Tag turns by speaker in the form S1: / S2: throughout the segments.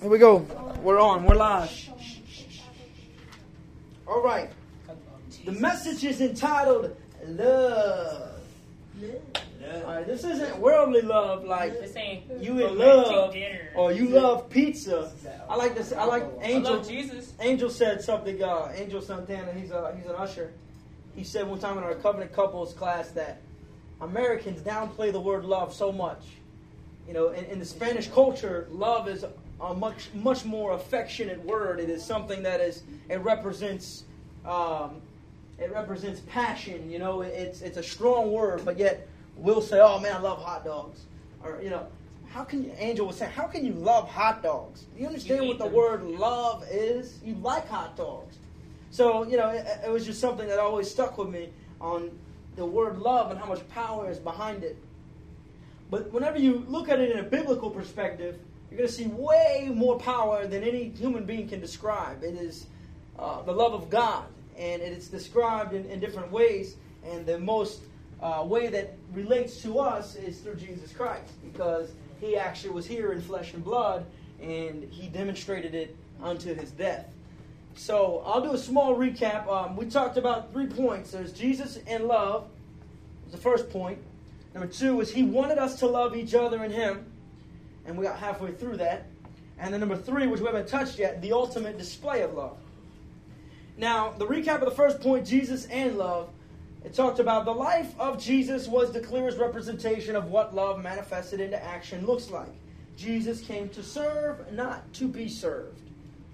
S1: Here we go. We're on. We're live. All right. The message is entitled Love. All right, this isn't worldly love like
S2: This ain't
S1: you in love or you love pizza. I like this. I like
S2: I
S1: Angel.
S2: love Jesus.
S1: Angel said something. Uh, Angel Santana. He's a he's an usher. He said one time in our covenant couples class that Americans downplay the word love so much. You know, in, in the Spanish culture, love is a much much more affectionate word. It is something that is it represents um, it represents passion. You know, it's it's a strong word, but yet we'll say, "Oh man, I love hot dogs," or you know, how can you? Angel was saying, "How can you love hot dogs? Do you understand
S2: You
S1: what the
S2: them.
S1: word love is? You like hot dogs." So you know, it, it was just something that always stuck with me on the word love and how much power is behind it. But whenever you look at it in a biblical perspective, you're going to see way more power than any human being can describe. It is uh, the love of God, and it is described in, in different ways. And the most uh, way that relates to us is through Jesus Christ, because He actually was here in flesh and blood, and He demonstrated it unto His death. So I'll do a small recap. Um, we talked about three points. There's Jesus and love. Was the first point. Number two is He wanted us to love each other in Him, and we got halfway through that. And then number three, which we haven't touched yet, the ultimate display of love. Now, the recap of the first point, Jesus and love. It talked about the life of Jesus was the clearest representation of what love manifested into action looks like. Jesus came to serve, not to be served.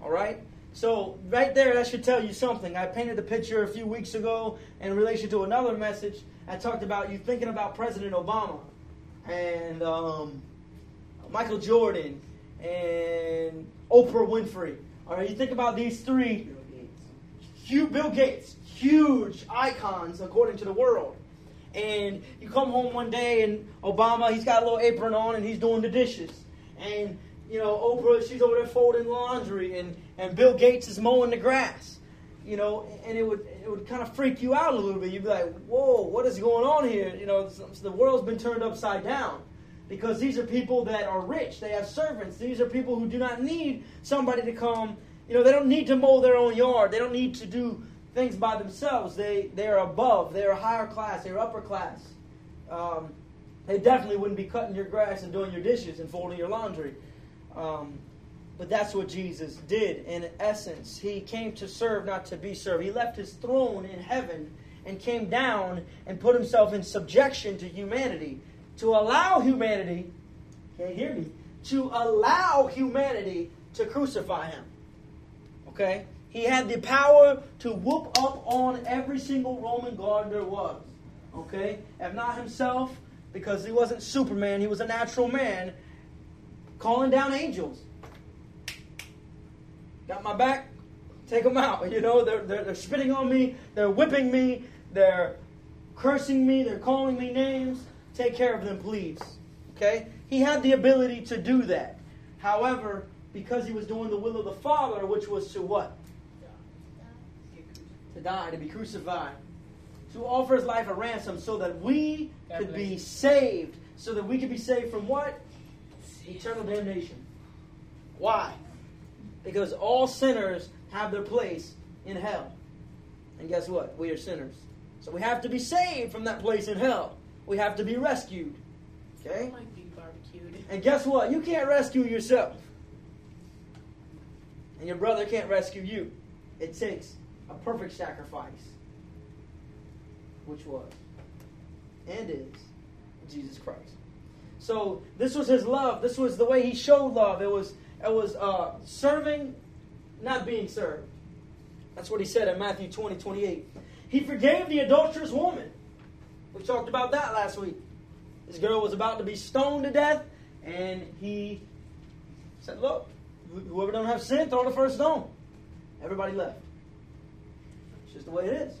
S1: All right? So, right there, that should tell you something. I painted the picture a few weeks ago in relation to another message. I talked about you thinking about President Obama and um, Michael Jordan and Oprah Winfrey. All right, you think about these three Hugh, Bill Gates, huge icons according to the world. And you come home one day and Obama, he's got a little apron on and he's doing the dishes. And, you know, Oprah, she's over there folding laundry and, and Bill Gates is mowing the grass. You know, and it would it would kind of freak you out a little bit. You'd be like, "Whoa, what is going on here?" You know, the world's been turned upside down because these are people that are rich. They have servants. These are people who do not need somebody to come. You know, they don't need to mow their own yard. They don't need to do things by themselves. They they are above. They are higher class. They are upper class. Um, they definitely wouldn't be cutting your grass and doing your dishes and folding your laundry. Um, but that's what Jesus did. In essence, he came to serve, not to be served. He left his throne in heaven and came down and put himself in subjection to humanity to allow humanity, can't hear me, to allow humanity to crucify him. Okay? He had the power to whoop up on every single Roman guard there was. Okay? If not himself, because he wasn't Superman, he was a natural man, calling down angels. Got my back? Take them out. You know, they're, they're, they're spitting on me, they're whipping me, they're cursing me, they're calling me names. Take care of them, please. Okay? He had the ability to do that. However, because he was doing the will of the Father, which was to what? To die, to be crucified. To offer his life a ransom so that we could be saved. So that we could be saved from what? Eternal damnation. Why? Because all sinners have their place in hell. And guess what? We are sinners. So we have to be saved from that place in hell. We have to be rescued. Okay?
S2: might be barbecued.
S1: And guess what? You can't rescue yourself. And your brother can't rescue you. It takes a perfect sacrifice. Which was and is Jesus Christ. So this was his love. This was the way he showed love. It was it was uh, serving, not being served. That's what he said in Matthew 20, 28. He forgave the adulterous woman. We talked about that last week. This girl was about to be stoned to death, and he said, Look, whoever don't have sin, throw the first stone. Everybody left. It's just the way it is.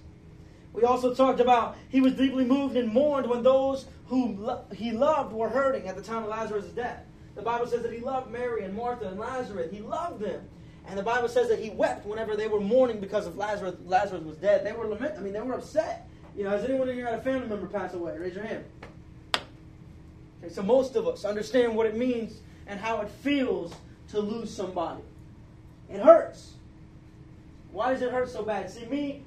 S1: We also talked about he was deeply moved and mourned when those whom lo- he loved were hurting at the time of Lazarus' death. The Bible says that he loved Mary and Martha and Lazarus. He loved them. And the Bible says that he wept whenever they were mourning because of Lazarus. Lazarus was dead. They were lament. I mean, they were upset. You know, has anyone in here had a family member pass away? Raise your hand. Okay, so most of us understand what it means and how it feels to lose somebody. It hurts. Why does it hurt so bad? See, me,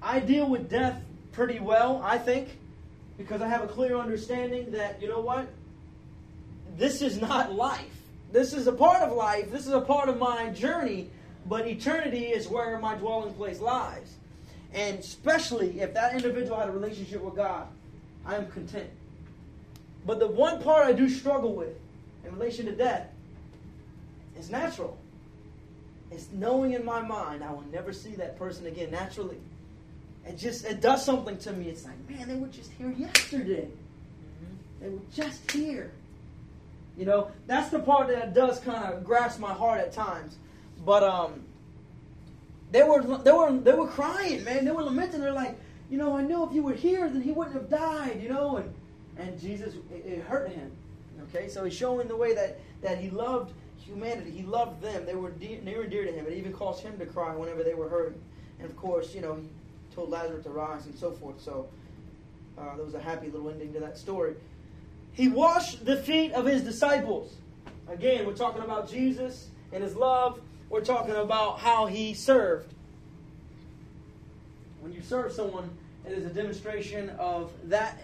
S1: I deal with death pretty well, I think, because I have a clear understanding that, you know what? This is not life. This is a part of life. This is a part of my journey, but eternity is where my dwelling place lies. And especially if that individual had a relationship with God, I am content. But the one part I do struggle with in relation to death is natural. It's knowing in my mind I will never see that person again naturally. It just it does something to me. It's like, man, they were just here yesterday. Mm-hmm. They were just here. You know, that's the part that does kind of grasp my heart at times. But um, they were they were they were crying, man. They were lamenting. They're like, you know, I know if you were here, then he wouldn't have died. You know, and and Jesus, it, it hurt him. Okay, so he's showing the way that that he loved humanity. He loved them. They were near and dear to him. It even caused him to cry whenever they were hurting. And of course, you know, he told Lazarus to rise and so forth. So uh, there was a happy little ending to that story. He washed the feet of his disciples. Again, we're talking about Jesus and his love. We're talking about how he served. When you serve someone, it is a demonstration of that.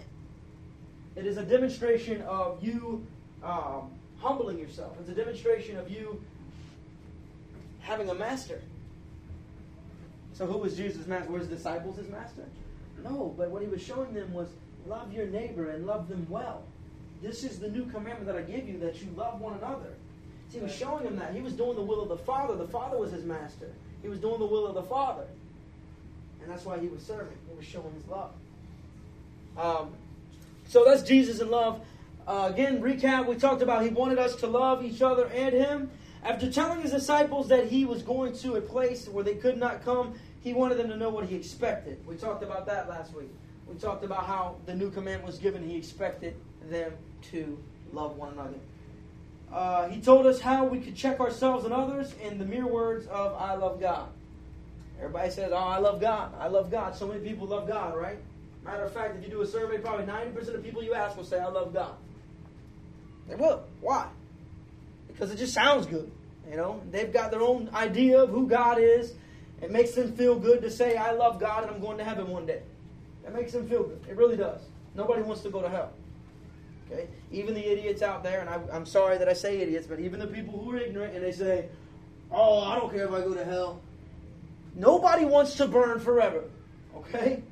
S1: It is a demonstration of you um, humbling yourself. It's a demonstration of you having a master. So, who was Jesus' master? Were his disciples his master? No, but what he was showing them was love your neighbor and love them well. This is the new commandment that I give you that you love one another. See, he was showing them that. He was doing the will of the Father. The Father was his master. He was doing the will of the Father. And that's why he was serving. He was showing his love. Um, so that's Jesus in love. Uh, again, recap, we talked about he wanted us to love each other and him. After telling his disciples that he was going to a place where they could not come, he wanted them to know what he expected. We talked about that last week. We talked about how the new command was given. He expected them to love one another. Uh, he told us how we could check ourselves and others in the mere words of I love God. Everybody says, Oh, I love God. I love God. So many people love God, right? Matter of fact, if you do a survey, probably 90% of people you ask will say, I love God. They will. Why? Because it just sounds good. You know, they've got their own idea of who God is. It makes them feel good to say, I love God and I'm going to heaven one day. That makes them feel good. It really does. Nobody wants to go to hell. Okay? Even the idiots out there, and I, I'm sorry that I say idiots, but even the people who are ignorant and they say, Oh, I don't care if I go to hell. Nobody wants to burn forever. Okay?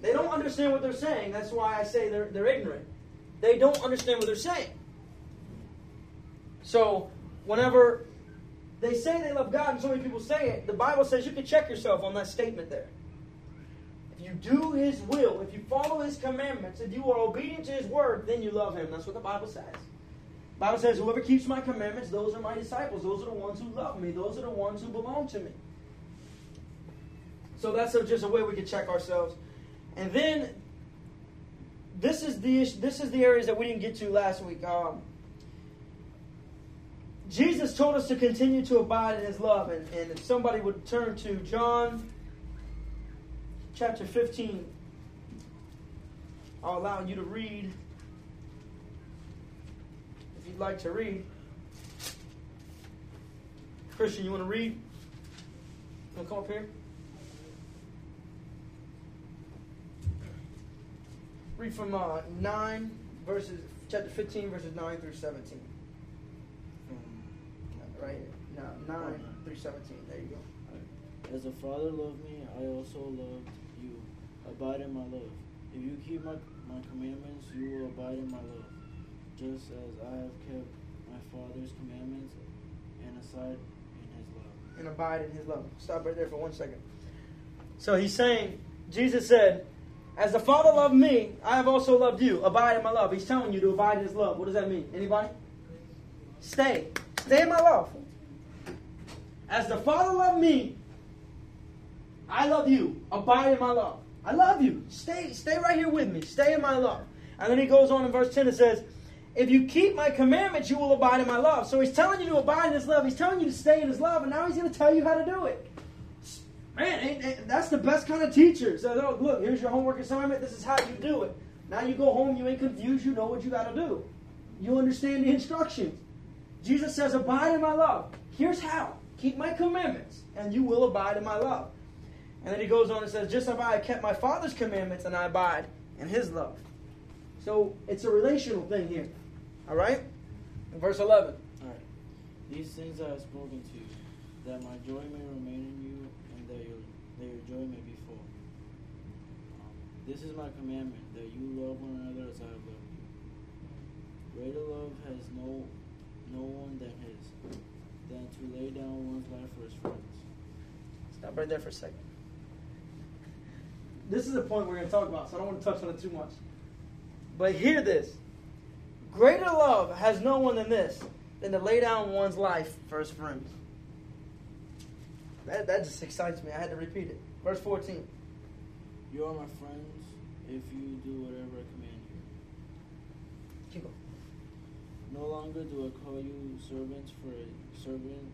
S1: They don't understand what they're saying. That's why I say they're, they're ignorant. They don't understand what they're saying. So, whenever they say they love God and so many people say it, the Bible says you can check yourself on that statement there. You do His will, if you follow His commandments, if you are obedient to His word, then you love Him. That's what the Bible says. The Bible says, Whoever keeps my commandments, those are my disciples. Those are the ones who love me. Those are the ones who belong to me. So that's just a way we can check ourselves. And then this is the this is the areas that we didn't get to last week. Um, Jesus told us to continue to abide in his love. And, and if somebody would turn to John chapter 15, I'll allow you to read if you'd like to read. Christian, you want to read? You want to come up here? Read from uh, 9 verses, chapter 15, verses 9 through 17 right here. No, 9 through 17. There you go.
S2: As the Father loved me, I also loved. Abide in my love. If you keep my, my commandments, you will abide in my love, just as I have kept my Father's commandments and aside in his love.
S1: And abide in his love. Stop right there for one second. So he's saying, Jesus said, As the Father loved me, I have also loved you. Abide in my love. He's telling you to abide in his love. What does that mean? Anybody? Stay. Stay in my love. As the Father loved me, I love you. Abide in my love. I love you. Stay, stay right here with me. Stay in my love. And then he goes on in verse 10 and says, If you keep my commandments, you will abide in my love. So he's telling you to abide in his love. He's telling you to stay in his love, and now he's going to tell you how to do it. Man, ain't, ain't, that's the best kind of teacher. So, oh, look, here's your homework assignment. This is how you do it. Now you go home, you ain't confused, you know what you got to do. You understand the instructions. Jesus says, Abide in my love. Here's how keep my commandments, and you will abide in my love. And then he goes on and says, Just as I have kept my Father's commandments, and I abide in his love. So it's a relational thing here. All right? In verse 11.
S2: All right. These things I have spoken to you, that my joy may remain in you, and that your, that your joy may be full. This is my commandment, that you love one another as I have loved you. Greater love has no no one than his, than to lay down one's life for his friends.
S1: Stop right there for a second. This is a point we're going to talk about, so I don't want to touch on it too much. But hear this Greater love has no one than this, than to lay down one's life for his friends. That, that just excites me. I had to repeat it. Verse 14.
S2: You are my friends if you do whatever I command you.
S1: Keep going.
S2: No longer do I call you servants, for a servant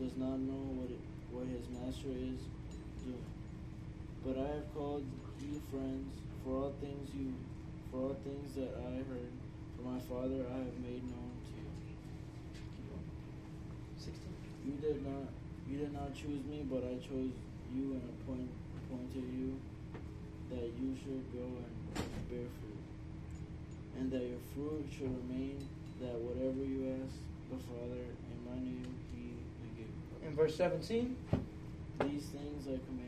S2: does not know what it, what his master is doing. But I have called you friends, for all things you, for all things that I heard from my Father, I have made known to you.
S1: 16.
S2: You did not, you did not choose me, but I chose you and appoint, appointed you that you should go and bear fruit, and that your fruit should remain that whatever you ask the Father in my name, He may give.
S1: In verse 17.
S2: These things I command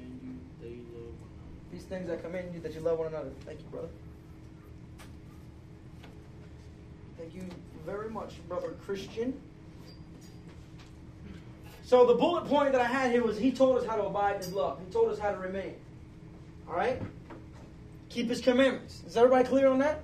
S2: you, that you love one another.
S1: These things I command you that you love one another. Thank you, brother. Thank you very much, brother Christian. So the bullet point that I had here was he told us how to abide in his love. He told us how to remain. All right? Keep his commandments. Is everybody clear on that?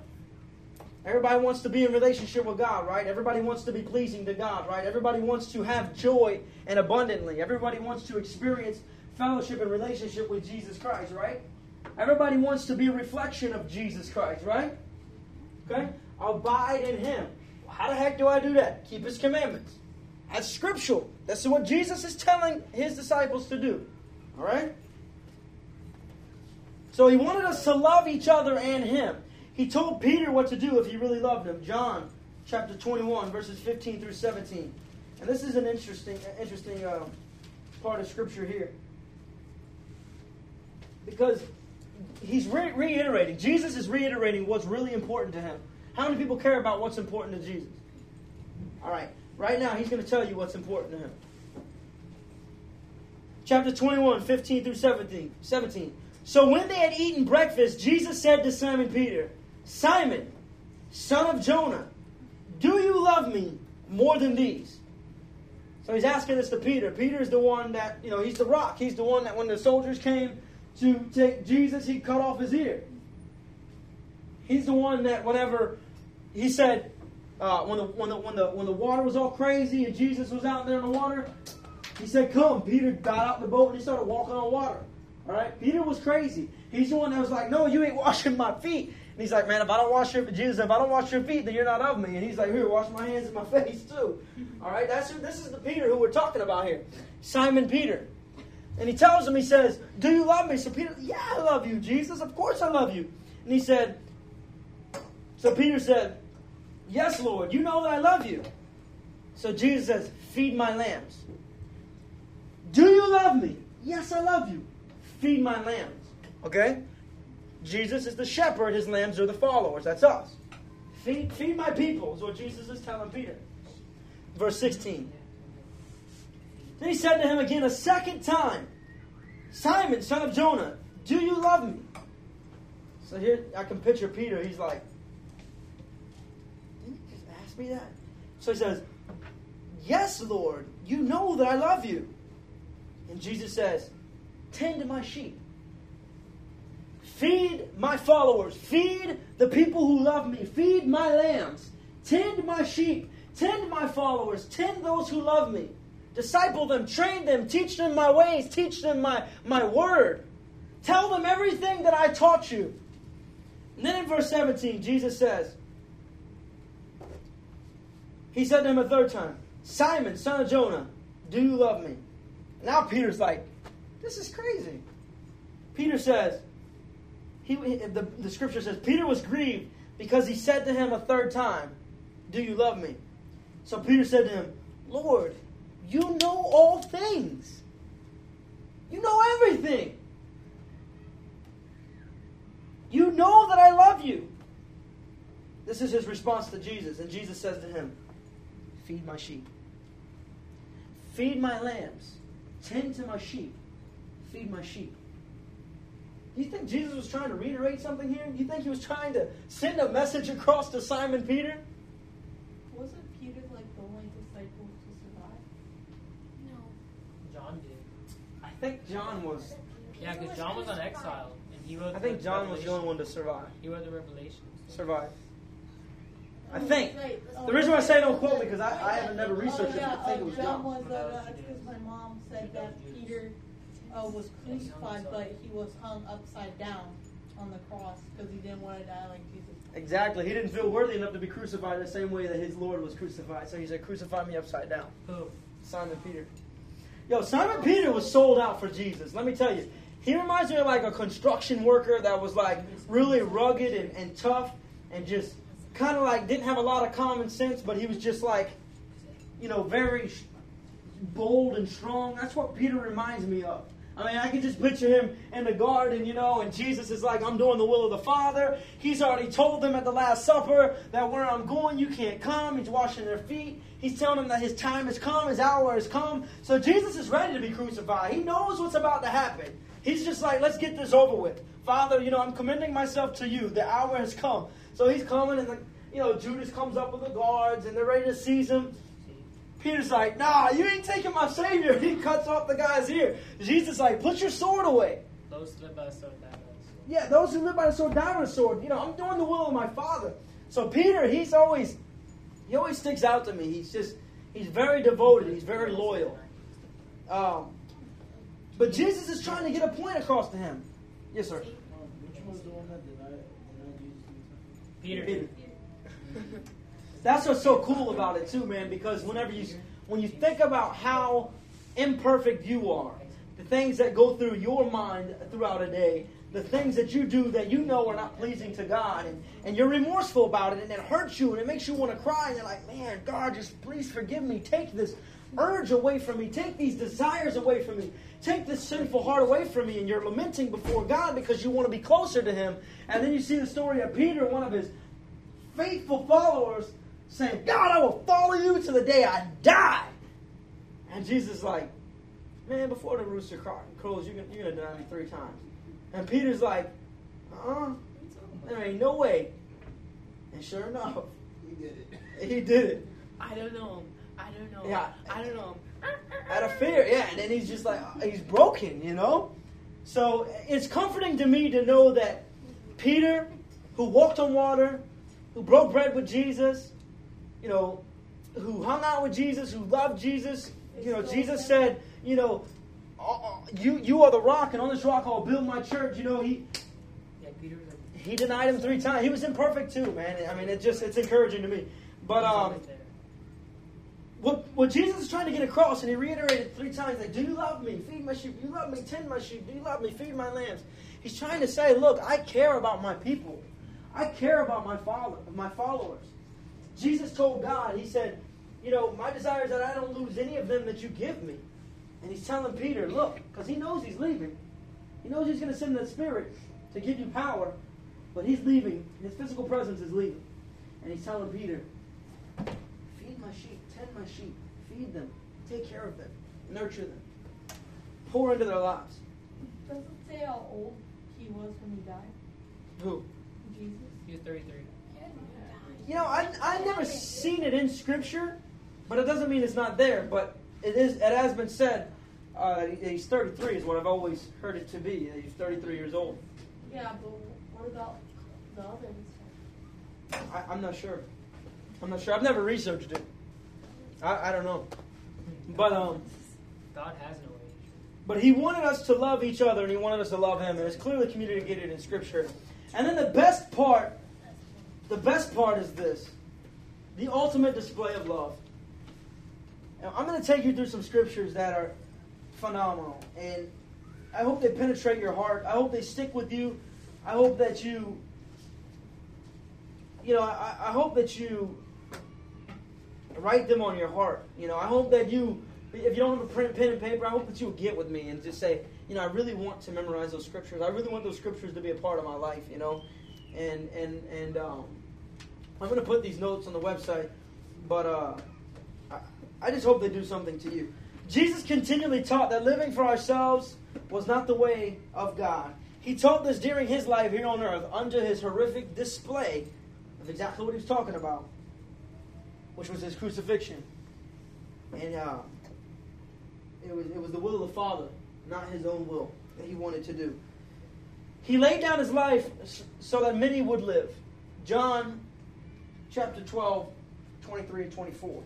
S1: Everybody wants to be in relationship with God, right? Everybody wants to be pleasing to God, right? Everybody wants to have joy and abundantly. Everybody wants to experience fellowship and relationship with Jesus Christ, right? Everybody wants to be a reflection of Jesus Christ, right? Okay? Abide in Him. How the heck do I do that? Keep His commandments. That's scriptural. That's what Jesus is telling His disciples to do. All right? So He wanted us to love each other and Him. He told Peter what to do if he really loved him. John chapter 21, verses 15 through 17. And this is an interesting, interesting uh, part of Scripture here. Because he's re- reiterating, Jesus is reiterating what's really important to him. How many people care about what's important to Jesus? All right, right now he's going to tell you what's important to him. Chapter 21, 15 through 17. 17. So when they had eaten breakfast, Jesus said to Simon Peter, Simon, son of Jonah, do you love me more than these? So he's asking this to Peter. Peter is the one that, you know, he's the rock. He's the one that when the soldiers came to take Jesus, he cut off his ear. He's the one that whenever he said, uh, when, the, when, the, when, the, when the water was all crazy and Jesus was out there in the water, he said, Come. Peter got out the boat and he started walking on water. All right? Peter was crazy. He's the one that was like, No, you ain't washing my feet. And he's like, man, if I don't wash your feet, Jesus, if I don't wash your feet, then you're not of me. And he's like, here, wash my hands and my face too. All right, that's who. This is the Peter who we're talking about here, Simon Peter. And he tells him, he says, "Do you love me?" So Peter, yeah, I love you, Jesus. Of course I love you. And he said, so Peter said, yes, Lord, you know that I love you. So Jesus says, feed my lambs. Do you love me? Yes, I love you. Feed my lambs. Okay? Jesus is the shepherd, his lambs are the followers. That's us. Feed, feed my people, is what Jesus is telling Peter. Verse 16. Then he said to him again a second time, Simon, son of Jonah, do you love me? So here I can picture Peter. He's like, Didn't you just ask me that? So he says, Yes, Lord, you know that I love you. And Jesus says, Tend to my sheep. Feed my followers. Feed the people who love me. Feed my lambs. Tend my sheep. Tend my followers. Tend those who love me. Disciple them. Train them. Teach them my ways. Teach them my, my word. Tell them everything that I taught you. And then in verse 17, Jesus says, He said to him a third time, Simon, son of Jonah, do you love me? Now Peter's like, This is crazy. Peter says, he, the, the scripture says, Peter was grieved because he said to him a third time, Do you love me? So Peter said to him, Lord, you know all things. You know everything. You know that I love you. This is his response to Jesus. And Jesus says to him, Feed my sheep. Feed my lambs. Tend to my sheep. Feed my sheep. Do you think Jesus was trying to reiterate something here? Do you think he was trying to send a message across to Simon Peter?
S3: Wasn't Peter like the only disciple to survive?
S4: No. John did.
S1: I think John was.
S4: Yeah, because John was on exile, and he wrote.
S1: I think John was the only one to survive.
S4: He wrote the Revelations.
S1: Survive. I
S3: Oh,
S1: think. The reason why I say don't quote me because I, I haven't never researched
S3: oh,
S1: it.
S3: yeah,
S1: I think it
S3: uh,
S1: was
S3: John
S1: John.
S3: was, uh, because my mom said that Peter uh, was crucified, but he was hung upside down on the cross because he didn't want to die like Jesus.
S1: Exactly. He didn't feel worthy enough to be crucified the same way that his Lord was crucified. So he said, "Crucify me upside down."
S4: Who?
S1: Simon Peter. Yo, Simon Peter was sold out for Jesus. Let me tell you. He reminds me of like a construction worker that was like really rugged and, and tough and just kind of like didn't have a lot of common sense, but he was just like, you know, very bold and strong. That's what Peter reminds me of. I mean, I can just picture him in the garden, you know, and Jesus is like, I'm doing the will of the Father. He's already told them at the Last Supper that where I'm going, you can't come. He's washing their feet. He's telling them that his time has come, his hour has come. So Jesus is ready to be crucified. He knows what's about to happen. He's just like, let's get this over with. Father, you know, I'm commending myself to you. The hour has come. So he's coming, and, the, you know, Judas comes up with the guards, and they're ready to seize him. Peter's like, nah, you ain't taking my Savior. He cuts off the guy's ear. Jesus like, put your sword away.
S4: Those who live by the sword, die by the sword.
S1: Yeah, those who live by the sword die by the sword. You know, I'm doing the will of my Father. So Peter, he's always, he always sticks out to me. He's just, he's very devoted. He's very loyal. Um, but Jesus is trying to get a point across to him. Yes, sir.
S2: Which was the that denied, denied
S4: Peter.
S1: That's what's so cool about it too, man. Because whenever you, when you think about how imperfect you are, the things that go through your mind throughout a day, the things that you do that you know are not pleasing to God, and, and you're remorseful about it, and it hurts you, and it makes you want to cry, and you're like, man, God, just please forgive me. Take this urge away from me. Take these desires away from me. Take this sinful heart away from me, and you're lamenting before God because you want to be closer to Him. And then you see the story of Peter, one of his faithful followers, saying, God, I will follow you to the day I die. And Jesus is like, man, before the rooster crows, you're going you're to deny me three times. And Peter's like, uh, there ain't no way. And sure enough,
S2: He did it.
S1: he did it.
S5: I don't know him. I don't know him.
S1: Yeah.
S5: I don't know him.
S1: Out of fear, yeah. And then he's just like, he's broken, you know? So it's comforting to me to know that Peter, who walked on water, who broke bread with Jesus, you know, who hung out with Jesus, who loved Jesus, you know, Jesus said, you know, "Uh, uh, you you are the rock, and on this rock I'll build my church. You know, he
S4: Yeah, Peter was a,
S1: he denied him three times. He was imperfect too, man. I mean, it just it's encouraging to me. But um, what, what Jesus is trying to get across, and he reiterated three times, like, do you love me? Feed my sheep. Do you love me? Tend my sheep. Do you love me? Feed my lambs. He's trying to say, look, I care about my people. I care about my follow, my followers. Jesus told God, he said, you know, my desire is that I don't lose any of them that you give me. And he's telling Peter, look, because he knows he's leaving. He knows he's going to send the Spirit to give you power, but he's leaving. His physical presence is leaving. And he's telling Peter, Feed my sheep, tend my sheep, feed them, take care of them, nurture them, pour into their lives.
S3: Does it say how old he was when he died?
S1: Who?
S3: Jesus.
S4: He was 33.
S1: You know, I I never seen it in Scripture, but it doesn't mean it's not there. But it is. It has been said. Uh, he's 33 is what I've always heard it to be. that He's 33 years old.
S3: Yeah, but what about the others?
S1: I, I'm not sure. I'm not sure. I've never researched it. I, I don't know. But um,
S4: God has no age.
S1: But he wanted us to love each other and he wanted us to love him, and it's clearly communicated in Scripture. And then the best part, the best part is this the ultimate display of love. Now, I'm going to take you through some scriptures that are phenomenal, and I hope they penetrate your heart. I hope they stick with you. I hope that you, you know, I, I hope that you write them on your heart. You know, I hope that you, if you don't have a print, pen and paper, I hope that you'll get with me and just say, you know, I really want to memorize those scriptures. I really want those scriptures to be a part of my life. You know, and and and um, I'm going to put these notes on the website, but uh, I, I just hope they do something to you. Jesus continually taught that living for ourselves was not the way of God. He taught this during his life here on earth under his horrific display of exactly what he was talking about, which was his crucifixion. And uh, it, was, it was the will of the Father, not his own will, that he wanted to do. He laid down his life so that many would live. John chapter 12, 23 and 24.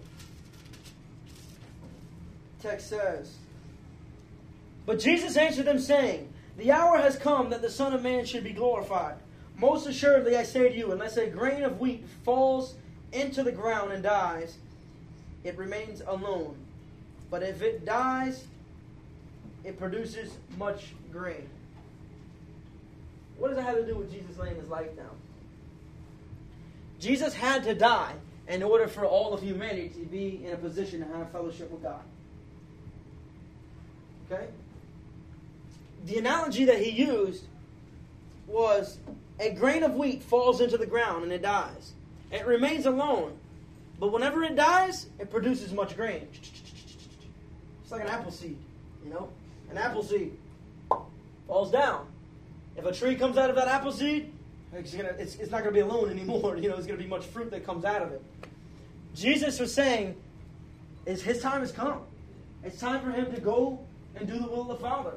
S1: Text says, But Jesus answered them, saying, The hour has come that the Son of Man should be glorified. Most assuredly, I say to you, unless a grain of wheat falls into the ground and dies, it remains alone. But if it dies, it produces much grain. What does that have to do with Jesus laying his life down? Jesus had to die in order for all of humanity to be in a position to have fellowship with God. Okay? The analogy that he used was a grain of wheat falls into the ground and it dies. It remains alone. But whenever it dies, it produces much grain. It's like an apple seed, you know? An apple seed falls down. If a tree comes out of that apple seed, it's, gonna, it's, it's not going to be alone anymore. You know, there's going to be much fruit that comes out of it. Jesus was saying, is his time has come. It's time for him to go and do the will of the Father,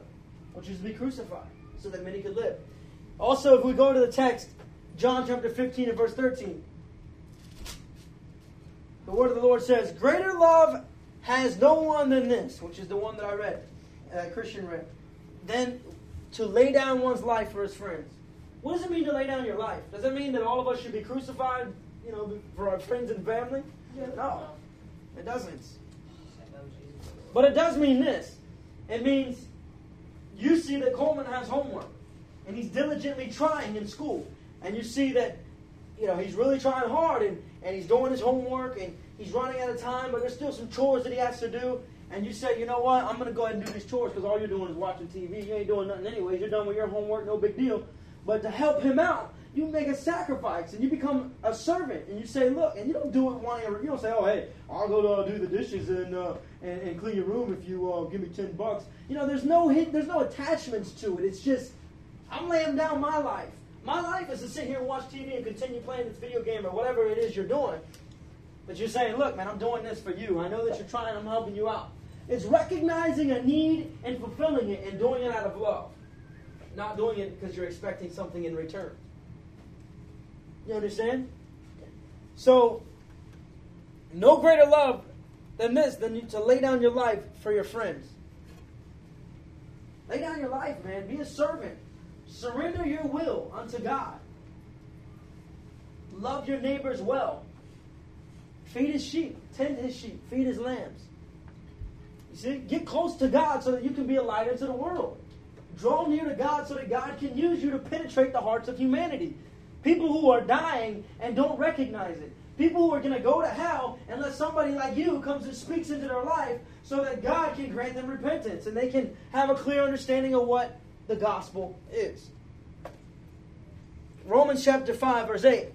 S1: which is to be crucified, so that many could live. Also, if we go to the text, John chapter 15 and verse 13, the word of the Lord says, Greater love has no one than this, which is the one that I read, uh, Christian read, than to lay down one's life for his friends. What does it mean to lay down your life? Does it mean that all of us should be crucified, you know, for our friends and family? No, it doesn't. But it does mean this. It means you see that Coleman has homework and he's diligently trying in school. And you see that, you know, he's really trying hard and, and he's doing his homework and he's running out of time, but there's still some chores that he has to do. And you say, you know what, I'm going to go ahead and do these chores because all you're doing is watching TV. You ain't doing nothing anyways. You're done with your homework, no big deal. But to help him out, you make a sacrifice and you become a servant and you say, look, and you don't do it wanting, you don't say, oh, hey, I'll go to uh, do the dishes and, uh, and, and clean your room if you uh, give me 10 bucks. You know, there's no hit, there's no attachments to it. It's just, I'm laying down my life. My life is to sit here and watch TV and continue playing this video game or whatever it is you're doing. But you're saying, look, man, I'm doing this for you. I know that you're trying, I'm helping you out. It's recognizing a need and fulfilling it and doing it out of love. Not doing it because you're expecting something in return. You understand? So, no greater love than this, than to lay down your life for your friends. Lay down your life, man. Be a servant. Surrender your will unto God. Love your neighbors well. Feed his sheep. Tend his sheep. Feed his lambs. You see, get close to God so that you can be a light into the world. Draw near to God so that God can use you to penetrate the hearts of humanity. People who are dying and don't recognize it. People who are going to go to hell unless somebody like you comes and speaks into their life so that God can grant them repentance and they can have a clear understanding of what the gospel is. Romans chapter 5, verse 8.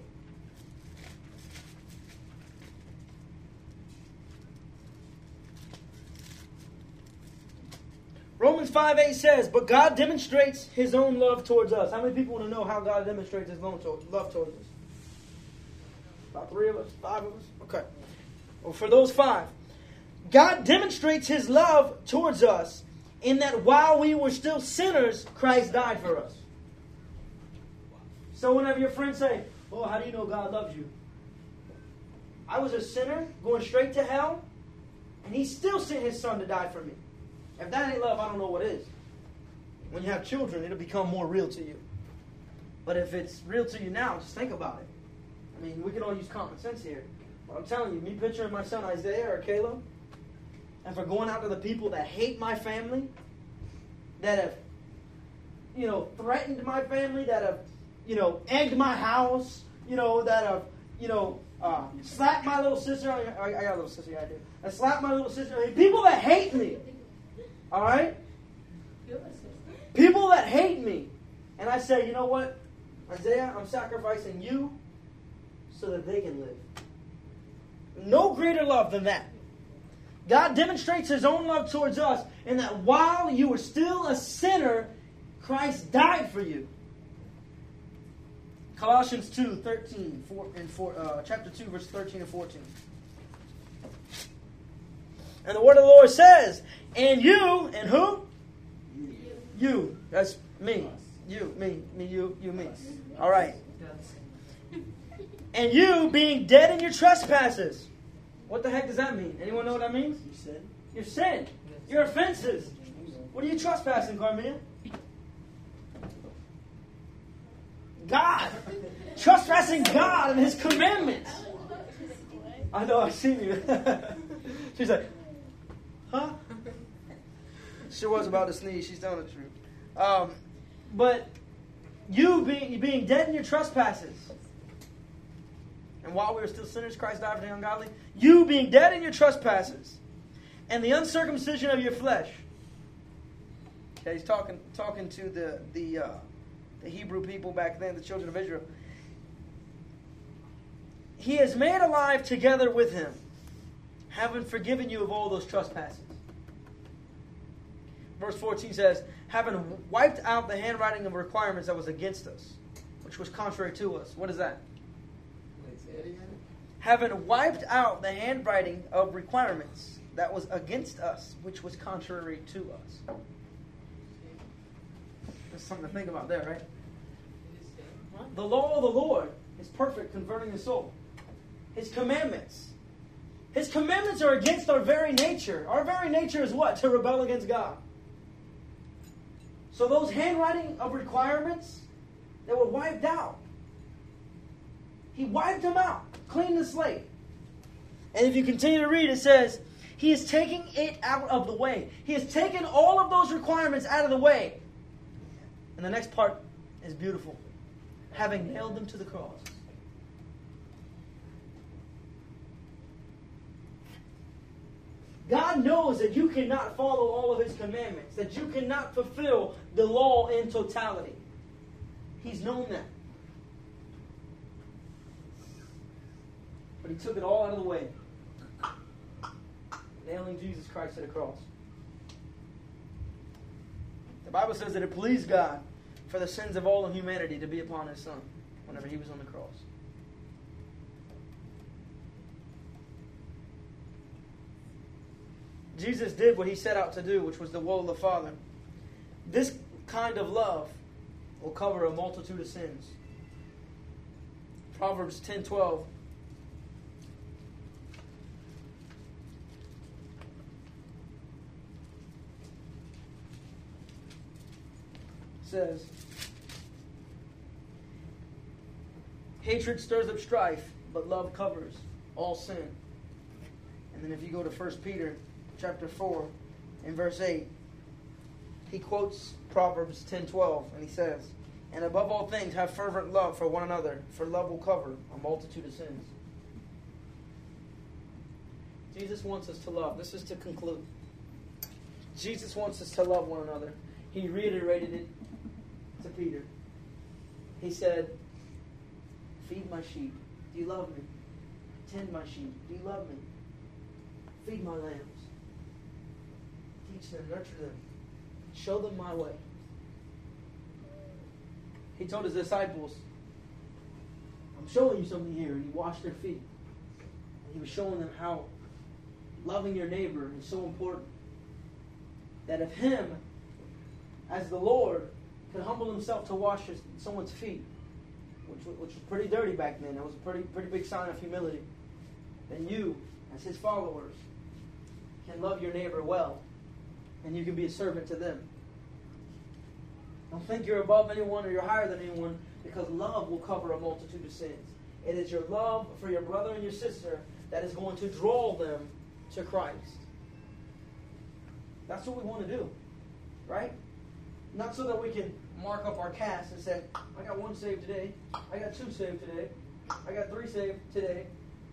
S1: Romans 5 8 says, But God demonstrates his own love towards us. How many people want to know how God demonstrates his own love towards us? About three of us? Five of us? Okay. Well, for those five, God demonstrates his love towards us in that while we were still sinners, Christ died for us. So whenever your friends say, Oh, how do you know God loves you? I was a sinner going straight to hell, and he still sent his son to die for me. If that ain't love, I don't know what is. When you have children, it'll become more real to you. But if it's real to you now, just think about it. I mean, we can all use common sense here. But I'm telling you, me picturing my son Isaiah or Caleb, and for going out to the people that hate my family, that have, you know, threatened my family, that have, you know, egged my house, you know, that have, you know, uh, slap my little sister. I, got a little sister. Yeah, I do. I slap my little sister. People that hate me. All right. People that hate me, and I say, you know what, Isaiah, I'm sacrificing you so that they can live. No greater love than that. God demonstrates His own love towards us in that while you were still a sinner, Christ died for you. Colossians 2, 13, 4, and 4, uh, chapter 2, verse 13 and 14. And the word of the Lord says, And you, and who? You. That's me. You, me, me, you, you, me. All right. And you being dead in your trespasses. What the heck does that mean? Anyone know what that means?
S2: You said?
S1: Your sin. Your offenses. What are you trespassing, Carmina? God. Trespassing God and His commandments. I know, I see you. She's like, huh? She was about to sneeze. She's telling the truth. Um, but you being, being dead in your trespasses, and while we were still sinners, Christ died for the ungodly. You being dead in your trespasses, and the uncircumcision of your flesh. Okay, he's talking talking to the the uh, the Hebrew people back then, the children of Israel. He has made alive together with him, having forgiven you of all those trespasses. Verse 14 says, having wiped out the handwriting of requirements that was against us, which was contrary to us. What is that? Having wiped out the handwriting of requirements that was against us, which was contrary to us. There's something to think about there, right? The law of the Lord is perfect, converting the soul. His commandments. His commandments are against our very nature. Our very nature is what? To rebel against God. So those handwriting of requirements, that were wiped out. He wiped them out, cleaned the slate. And if you continue to read, it says, He is taking it out of the way. He has taken all of those requirements out of the way. And the next part is beautiful. Having nailed them to the cross. God knows that you cannot follow all of His commandments, that you cannot fulfill the law in totality. He's known that. But He took it all out of the way, nailing Jesus Christ to the cross. The Bible says that it pleased God for the sins of all of humanity to be upon His Son whenever He was on the cross. Jesus did what he set out to do, which was the will of the Father. This kind of love will cover a multitude of sins. Proverbs 10 12. Says, Hatred stirs up strife, but love covers all sin. And then if you go to 1 Peter chapter 4 in verse 8 he quotes proverbs 10:12 and he says and above all things have fervent love for one another for love will cover a multitude of sins. Jesus wants us to love. This is to conclude. Jesus wants us to love one another. He reiterated it to peter. He said feed my sheep. Do you love me? Tend my sheep. Do you love me? Feed my lambs teach them, nurture them, show them my way. He told his disciples, I'm showing you something here, and he washed their feet. And he was showing them how loving your neighbor is so important. That if him, as the Lord, could humble himself to wash his, someone's feet, which, which was pretty dirty back then, that was a pretty, pretty big sign of humility, then you, as his followers, can love your neighbor well and you can be a servant to them. Don't think you're above anyone or you're higher than anyone because love will cover a multitude of sins. It is your love for your brother and your sister that is going to draw them to Christ. That's what we want to do, right? Not so that we can mark up our cast and say, I got one saved today, I got two saved today, I got three saved today,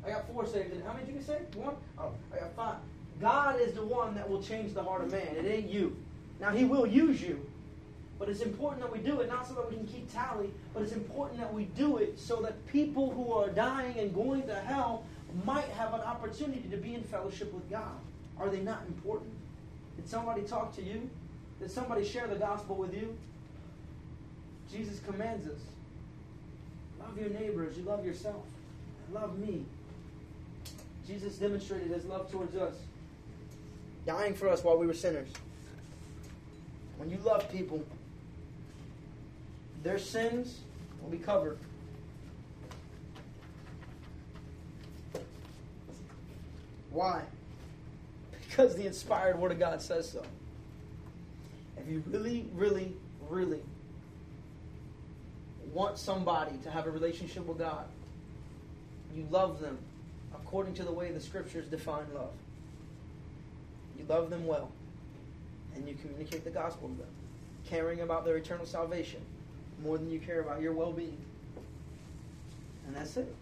S1: I got four saved. Today. How many did you say? One? Oh, I got five. God is the one that will change the heart of man. It ain't you. Now, He will use you. But it's important that we do it, not so that we can keep tally, but it's important that we do it so that people who are dying and going to hell might have an opportunity to be in fellowship with God. Are they not important? Did somebody talk to you? Did somebody share the gospel with you? Jesus commands us love your neighbor as you love yourself. Love me. Jesus demonstrated his love towards us, dying for us while we were sinners. When you love people, their sins will be covered. Why? Because the inspired Word of God says so. If you really, really, really want somebody to have a relationship with God, you love them according to the way the Scriptures define love. You love them well, and you communicate the gospel to them, caring about their eternal salvation more than you care about your well being. And that's it.